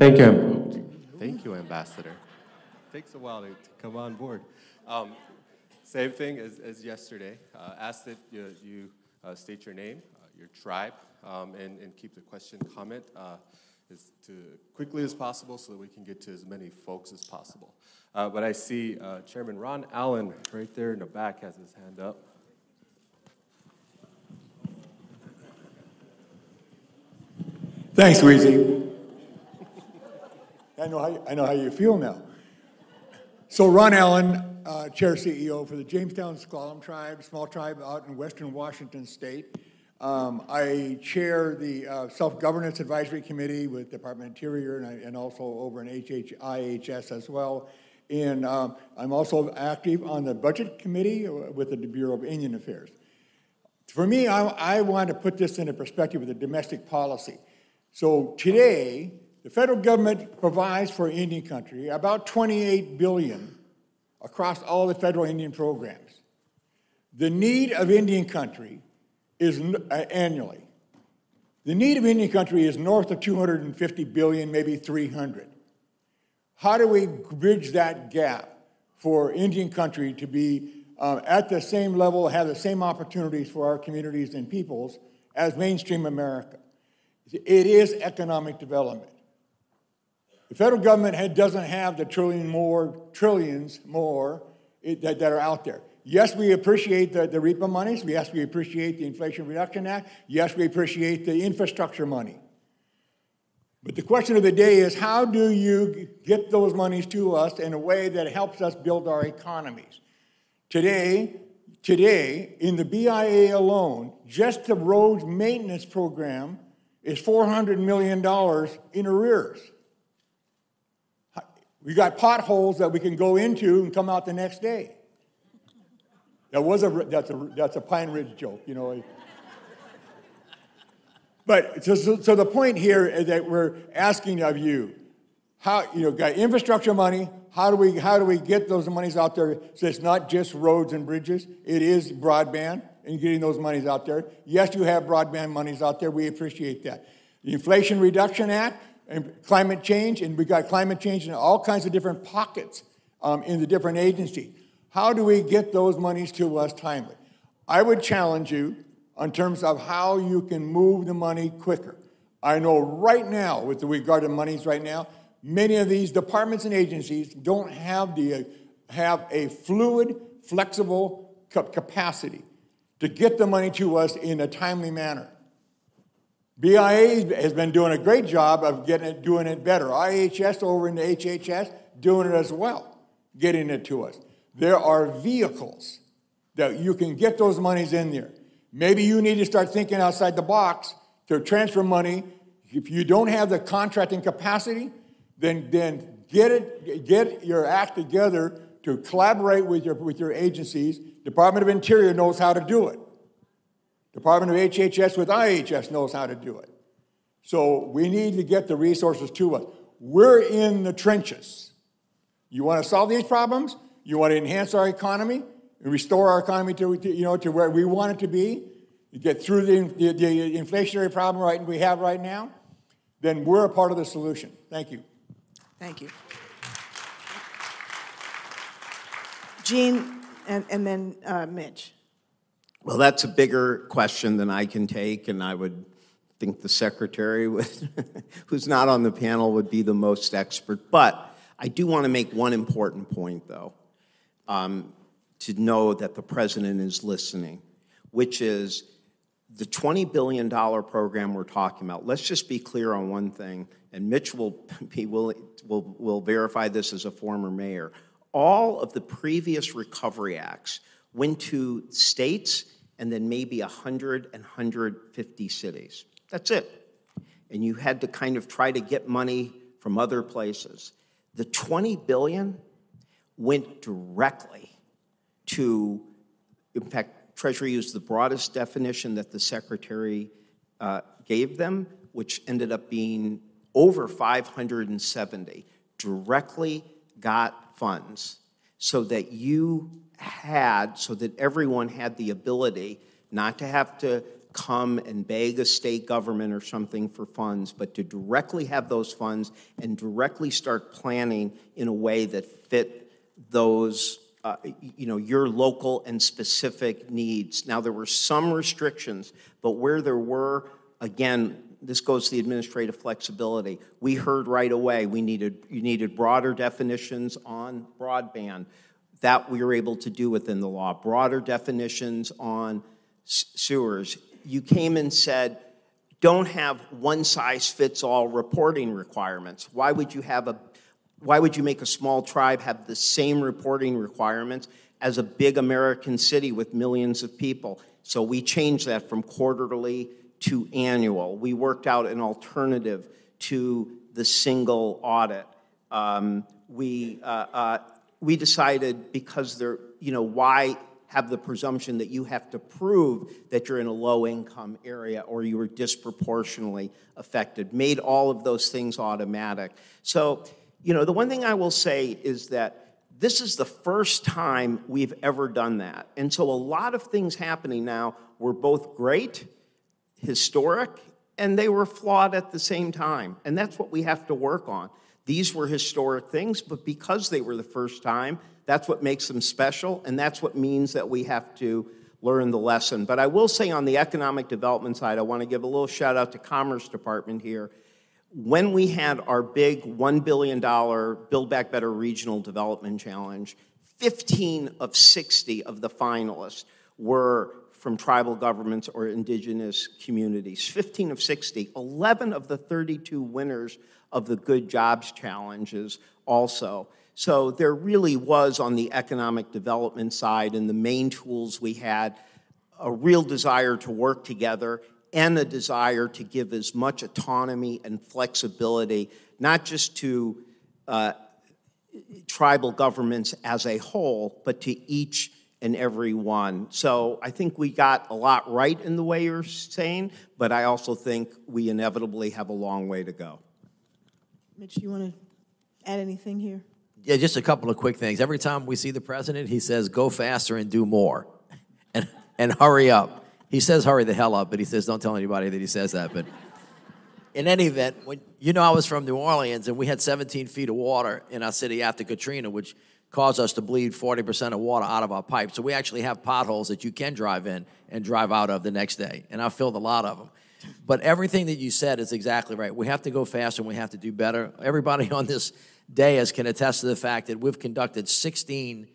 Thank you. Thank you, Ambassador. Takes a while to, to come on board. Um, same thing as, as yesterday. Uh, ask that you, you uh, state your name, uh, your tribe, um, and, and keep the question comment uh, as to quickly as possible so that we can get to as many folks as possible. Uh, but I see uh, Chairman Ron Allen right there in the back has his hand up. Thanks, Weezy. I know how, I know how you feel now. So Ron Allen, uh, Chair CEO for the Jamestown S'Klallam Tribe, small tribe out in western Washington State. Um, I chair the uh, Self-Governance Advisory Committee with Department of Interior and, I, and also over in HH, IHS as well. And um, I'm also active on the Budget Committee with the Bureau of Indian Affairs. For me, I, I want to put this into perspective with the domestic policy. So today, the federal government provides for Indian country about 28 billion across all the federal Indian programs. The need of Indian country is uh, annually. The need of Indian country is north of 250 billion, maybe 300. How do we bridge that gap for Indian country to be uh, at the same level, have the same opportunities for our communities and peoples as mainstream America? It is economic development. The federal government had, doesn't have the trillion more, trillions more it, that, that, are out there. Yes, we appreciate the, the ARPA monies. Yes, we appreciate the Inflation Reduction Act. Yes, we appreciate the infrastructure money. But the question of the day is how do you get those monies to us in a way that helps us build our economies? Today, today, in the BIA alone, just the roads maintenance program is $400 million in arrears. We got potholes that we can go into and come out the next day. That was a that's a that's a Pine Ridge joke, you know. But so, so, the point here is that we're asking of you, how you know, got infrastructure money. How do we how do we get those monies out there? So it's not just roads and bridges. It is broadband and getting those monies out there. Yes, you have broadband monies out there. We appreciate that. The Inflation Reduction Act and climate change, and we got climate change in all kinds of different pockets um, in the different agencies. How do we get those monies to us timely? I would challenge you in terms of how you can move the money quicker. I know right now, with the regard to monies right now, many of these departments and agencies don't have the have a fluid, flexible capacity to get the money to us in a timely manner. BIA has been doing a great job of getting it, doing it better. IHS over in the HHS doing it as well, getting it to us. There are vehicles that you can get those monies in there. Maybe you need to start thinking outside the box to transfer money. If you don't have the contracting capacity, then, then get it, get your act together to collaborate with your, with your agencies. Department of Interior knows how to do it. Department of HHS with IHS knows how to do it. So we need to get the resources to us. We're in the trenches. You want to solve these problems? You want to enhance our economy and restore our economy to, you know, to where we want it to be? You get through the, the, the inflationary problem right, we have right now? Then we're a part of the solution. Thank you. Thank you. Gene, and, and then uh, Mitch. Well, that's a bigger question than I can take, and I would think the secretary, would, who's not on the panel, would be the most expert. But I do want to make one important point, though, um, to know that the president is listening, which is the $20 billion program we're talking about. Let's just be clear on one thing, and Mitch will, be, will, will, will verify this as a former mayor. All of the previous recovery acts went to states and then maybe 100 and 150 cities. That's it. And you had to kind of try to get money from other places. The 20 billion went directly to, in fact, Treasury used the broadest definition that the Secretary uh, gave them, which ended up being over 570, directly got funds so that you had, so that everyone had the ability not to have to come and beg a state government or something for funds, but to directly have those funds and directly start planning in a way that fit those, uh, you know, your local and specific needs. Now, there were some restrictions, but where there were, again, this goes to the administrative flexibility. We heard right away we needed, you needed broader definitions on broadband. That we were able to do within the law. Broader definitions on sewers. You came and said, don't have one-size-fits-all reporting requirements. Why would you have a, why would you make a small tribe have the same reporting requirements as a big American city with millions of people? So we changed that from quarterly to annual. We worked out an alternative to the single audit. Um, we, uh, uh, we decided because there, you know, why have the presumption that you have to prove that you're in a low-income area or you were disproportionately affected, made all of those things automatic. So, you know, the one thing I will say is that this is the first time we've ever done that. And so a lot of things happening now were both great, historic, and they were flawed at the same time. And that's what we have to work on. These were historic things, but because they were the first time, that's what makes them special, and that's what means that we have to learn the lesson. But I will say on the economic development side, I want to give a little shout out to Commerce Department here. When we had our big $1 billion Build Back Better Regional Development Challenge, 15 of 60 of the finalists were from tribal governments or indigenous communities. 15 of 60. 11 of the 32 winners of the Good Jobs Challenges also. So there really was on the economic development side and the main tools we had a real desire to work together and a desire to give as much autonomy and flexibility, not just to uh, tribal governments as a whole, but to each and every one. So I think we got a lot right in the way you're saying, but I also think we inevitably have a long way to go. Mitch, you want to add anything here? Yeah, just a couple of quick things. Every time we see the president, he says, "Go faster and do more," and and hurry up. He says, "Hurry the hell up," but he says, "Don't tell anybody that he says that." But in any event, when you know I was from New Orleans and we had 17 feet of water in our city after Katrina, which caused us to bleed 40% of water out of our pipes. So we actually have potholes that you can drive in and drive out of the next day, and I filled a lot of them. But everything that you said is exactly right. We have to go faster and we have to do better. Everybody on this dais can attest to the fact that we've conducted 16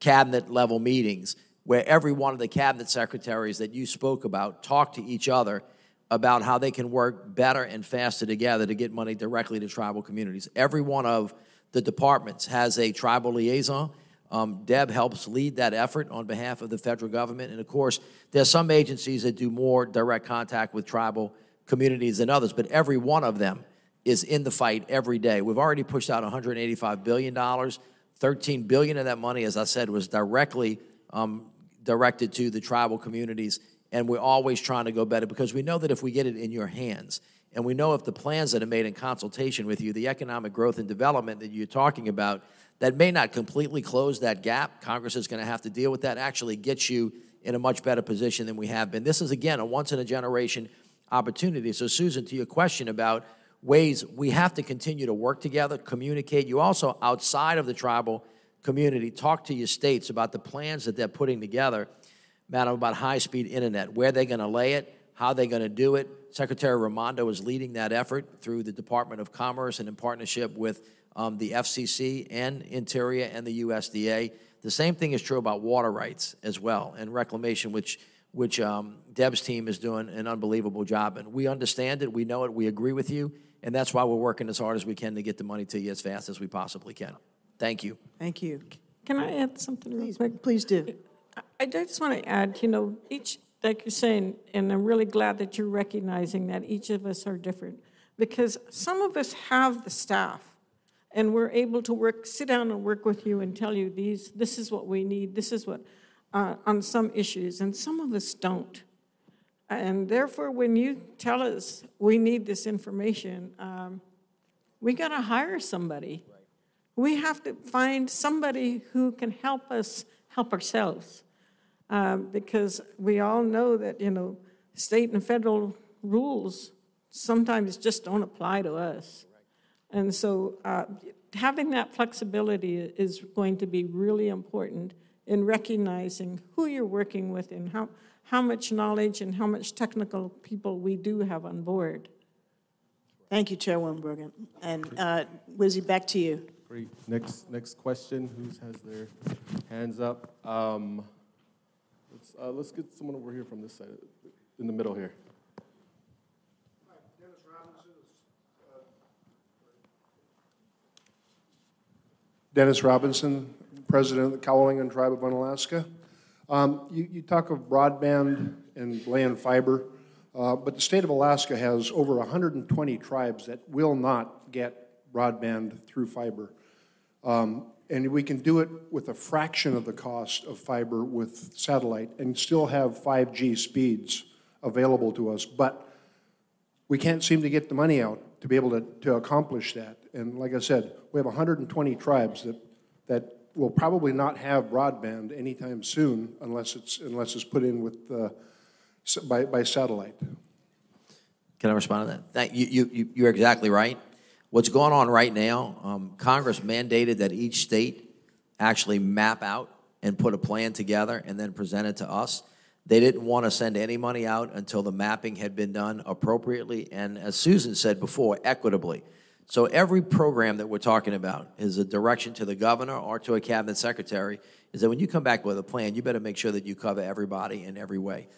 cabinet level meetings where every one of the cabinet secretaries that you spoke about talked to each other about how they can work better and faster together to get money directly to tribal communities. Every one of the departments has a tribal liaison. Um, Deb helps lead that effort on behalf of the federal government. And of course, there's some agencies that do more direct contact with tribal communities than others, but every one of them is in the fight every day. We've already pushed out $185 billion. 13 billion of that money, as I said, was directly um, directed to the tribal communities. And we're always trying to go better because we know that if we get it in your hands, and we know if the plans that are made in consultation with you, the economic growth and development that you're talking about, that may not completely close that gap. Congress is going to have to deal with that, actually gets you in a much better position than we have been. This is, again, a once in a generation opportunity. So, Susan, to your question about ways we have to continue to work together, communicate, you also, outside of the tribal community, talk to your states about the plans that they're putting together, madam, about high speed internet, where they're going to lay it, how they're going to do it. Secretary Raimondo is leading that effort through the Department of Commerce and in partnership with um, the FCC and Interior and the USDA. The same thing is true about water rights as well and reclamation, which which um, Deb's team is doing an unbelievable job. And we understand it, we know it, we agree with you, and that's why we're working as hard as we can to get the money to you as fast as we possibly can. Thank you. Thank you. Can I add something real Please, quick? please do. I- I just want to add, you know, each, like you're saying, and I'm really glad that you're recognizing that each of us are different, because some of us have the staff, and we're able to work, sit down and work with you and tell you these, this is what we need, this is what, uh, on some issues, and some of us don't. And therefore, when you tell us we need this information, um, we got to hire somebody. We have to find somebody who can help us help ourselves. Um, because we all know that, you know, state and federal rules sometimes just don't apply to us. And so uh, having that flexibility is going to be really important in recognizing who you're working with and how, how much knowledge and how much technical people we do have on board. Thank you, Chairwoman Brigham. And uh, Wizzy, back to you. Great. Next, next question. Who has their hands up? Um, let's, uh, let's get someone over here from this side, in the middle here. Dennis Robinson, President of the Qawalangin Tribe of Unalaska. Um, you, you, talk of broadband and land fiber, uh, but the state of Alaska has over 120 tribes that will not get broadband through fiber. Um, and we can do it with a fraction of the cost of fiber with satellite and still have 5G speeds available to us. But we can't seem to get the money out to be able to, to accomplish that. And like I said, we have 120 tribes that, that will probably not have broadband anytime soon unless it's, unless it's put in with, uh, by, by satellite. Can I respond to that? that you, you, you're exactly right. What's going on right now, um, Congress mandated that each state actually map out and put a plan together and then present it to us. They didn't want to send any money out until the mapping had been done appropriately and, as Susan said before, equitably. So every program that we're talking about is a direction to the governor or to a cabinet secretary is that when you come back with a plan, you better make sure that you cover everybody in every way.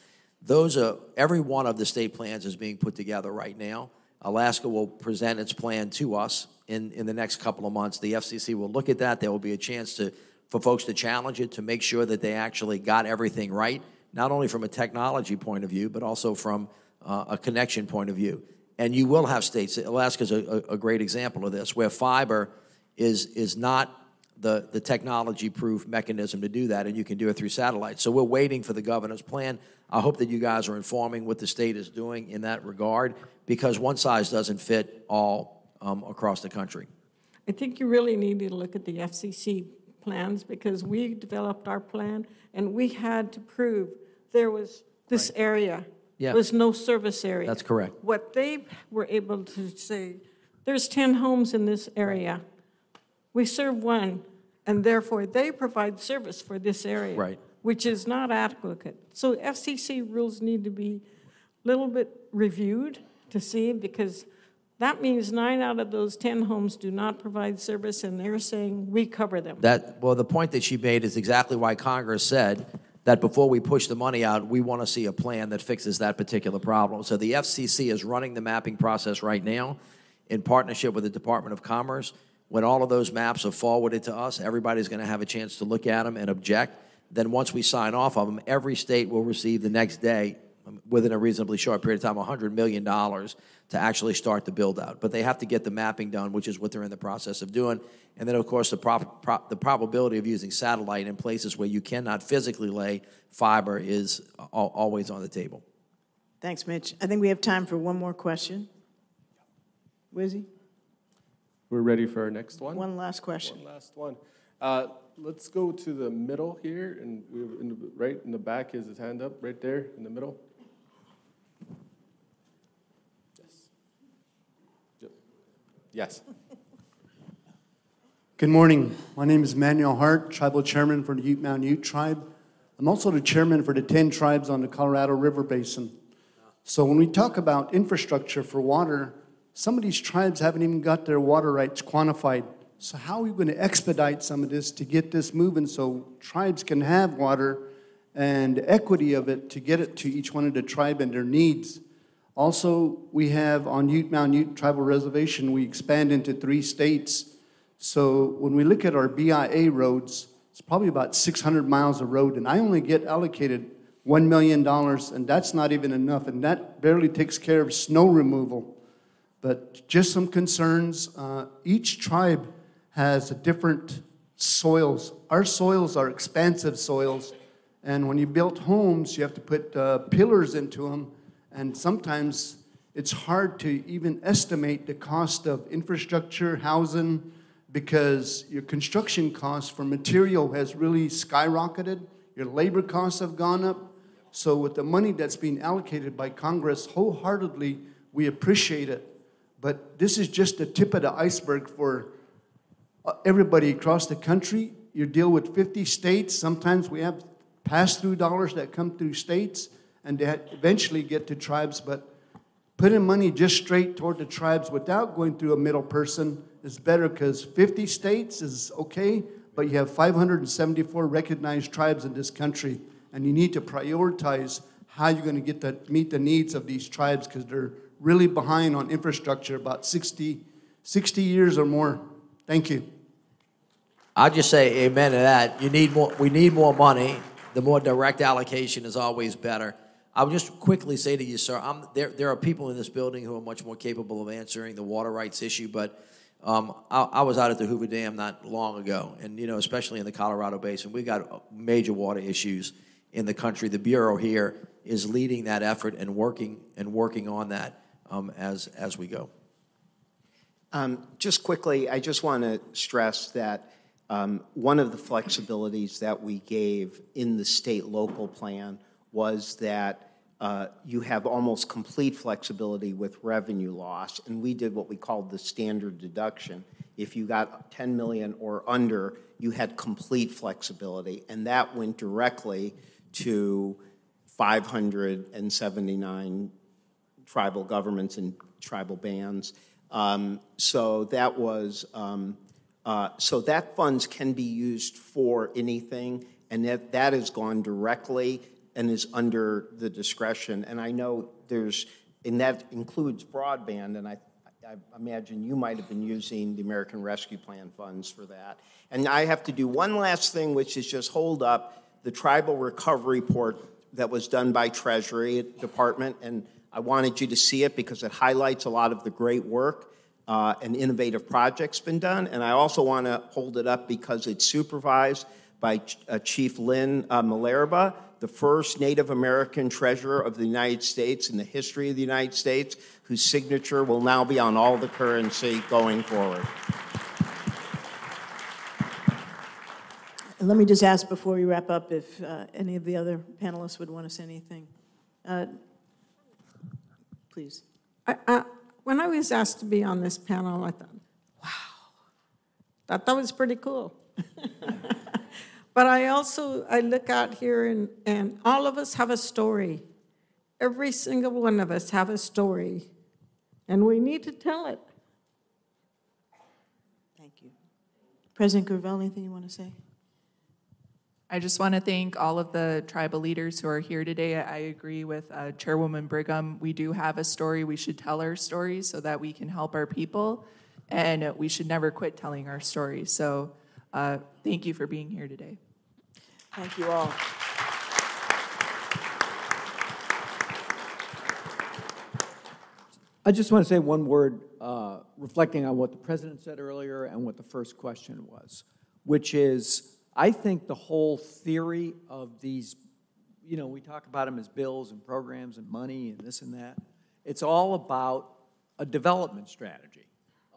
Those are every one of the state plans is being put together right now. Alaska will present its plan to us in, in the next couple of months. The FCC will look at that. There will be a chance to, for folks to challenge it to make sure that they actually got everything right, not only from a technology point of view, but also from uh, a connection point of view. And you will have states, Alaska is a, a great example of this, where fiber is, is not the, the technology proof mechanism to do that, and you can do it through satellite. So we're waiting for the governor's plan. I hope that you guys are informing what the state is doing in that regard because one size doesn't fit all um, across the country. I think you really need to look at the FCC plans because we developed our plan and we had to prove there was this right. area yeah. was no service area. That's correct. What they were able to say, there's 10 homes in this area. We serve one, and therefore they provide service for this area. Right. Which is not adequate. So FCC rules need to be a little bit reviewed to see because that means nine out of those 10 homes do not provide service, and they're saying we cover them. That, well, the point that she made is exactly why Congress said that before we push the money out, we want to see a plan that fixes that particular problem. So the FCC is running the mapping process right now in partnership with the Department of Commerce. When all of those maps are forwarded to us, everybody's going to have a chance to look at them and object. Then once we sign off of them, every state will receive the next day within a reasonably short period of time, $100 million to actually start the build out. But they have to get the mapping done, which is what they're in the process of doing. And then, of course, the, pro- pro- the probability of using satellite in places where you cannot physically lay fiber is always on the table. Thanks, Mitch. I think we have time for one more question. Wizzy? We're ready for our next one. One last question. One last one. Uh, let's go to the middle here, and we in the, right in the back is his hand up, right there in the middle. Yes. Yep. Yes. Good morning. My name is Manuel Heart, Tribal Chairman for the Ute Mountain Ute Tribe. I'm also the chairman for the 10 tribes on the Colorado River Basin. So when we talk about infrastructure for water, some of these tribes haven't even got their water rights quantified. So, how are we going to expedite some of this to get this moving so tribes can have water and equity of it to get it to each one of the tribe and their needs? Also, we have on Ute Mountain Ute Tribal Reservation, we expand into three states. So, when we look at our BIA roads, it's probably about 600 miles of road, and I only get allocated $1 million, and that's not even enough, and that barely takes care of snow removal. But just some concerns. Uh, each tribe has different soils. Our soils are expansive soils, and when you build homes, you have to put uh, pillars into them, and sometimes it's hard to even estimate the cost of infrastructure, housing, because your construction costs for material has really skyrocketed. Your labor costs have gone up. So with the money that's being allocated by Congress, wholeheartedly, we appreciate it. But this is just the tip of the iceberg for uh, everybody across the country. You deal with 50 states. Sometimes we have pass-through dollars that come through states and that eventually get to tribes. But putting money just straight toward the tribes without going through a middle person is better because 50 states is okay, but you have 574 recognized tribes in this country, and you need to prioritize how you're going to get to meet the needs of these tribes because they're really behind on infrastructure, about 60, 60 years or more. Thank you. I'll just say amen to that. You need more, we need more money. The more direct allocation is always better. I would just quickly say to you, sir, I'm, there, there are people in this building who are much more capable of answering the water rights issue, but um, I, I was out at the Hoover Dam not long ago, and, you know, especially in the Colorado Basin, we've got major water issues in the country. The Bureau here is leading that effort and working, and working on that um, as, as we go. Um, Just quickly, I just want to stress that um, one of the flexibilities that we gave in the state-local plan was that uh, you have almost complete flexibility with revenue loss, and we did what we called the standard deduction. If you got 10 million or under, you had complete flexibility, and that went directly to 579 tribal governments and tribal bands. Um, so that was, um, uh, so that funds can be used for anything, and that, that has gone directly and is under the discretion. And I know there's, and that includes broadband, and I, I imagine you might have been using the American Rescue Plan funds for that. And I have to do one last thing, which is just hold up the tribal recovery report that was done by Treasury Department, and I wanted you to see it because it highlights a lot of the great work uh, and innovative projects been done. And I also want to hold it up because it's supervised by Ch- uh, Chief Lynn uh, Malerba, the first Native American treasurer of the United States in the history of the United States, whose signature will now be on all the currency going forward. Let me just ask before we wrap up if uh, any of the other panelists would want to say anything. Uh, Please. I, I, when I was asked to be on this panel, I thought, wow, thought that was pretty cool. but I also I look out here and, and all of us have a story. Every single one of us have a story, and we need to tell it. Thank you. President Gravelle, anything you want to say? I just want to thank all of the tribal leaders who are here today. I agree with uh, Chairwoman Brigham. We do have a story. We should tell our stories so that we can help our people, and we should never quit telling our stories. So, uh, thank you for being here today. Thank you all. I just want to say one word, uh, reflecting on what the president said earlier and what the first question was, which is I think the whole theory of these, you know, we talk about them as bills and programs and money and this and that. It's all about a development strategy,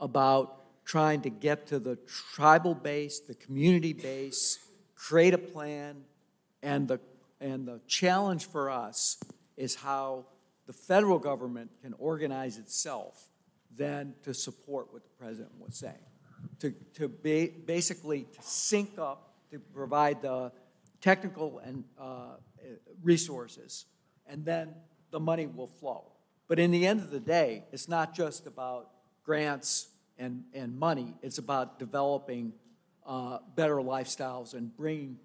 about trying to get to the tribal base, the community base, create a plan, and the, and the challenge for us is how the federal government can organize itself then to support what the president was saying. To, to be, basically to sync up, to provide the technical and uh, resources, and then the money will flow. But in the end of the day, it's not just about grants and, and money, it's about developing uh, better lifestyles and bringing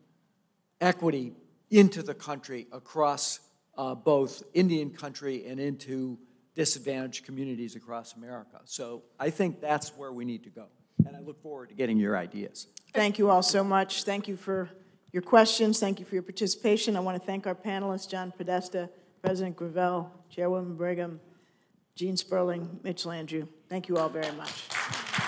equity into the country across uh, both Indian country and into disadvantaged communities across America. So I think that's where we need to go. And I look forward to getting your ideas. Thank you all so much. Thank you for your questions. Thank you for your participation. I want to thank our panelists, John Podesta, President Gravelle, Chairwoman Brigham, Gene Sperling, Mitch Landrieu. Thank you all very much. Thank you.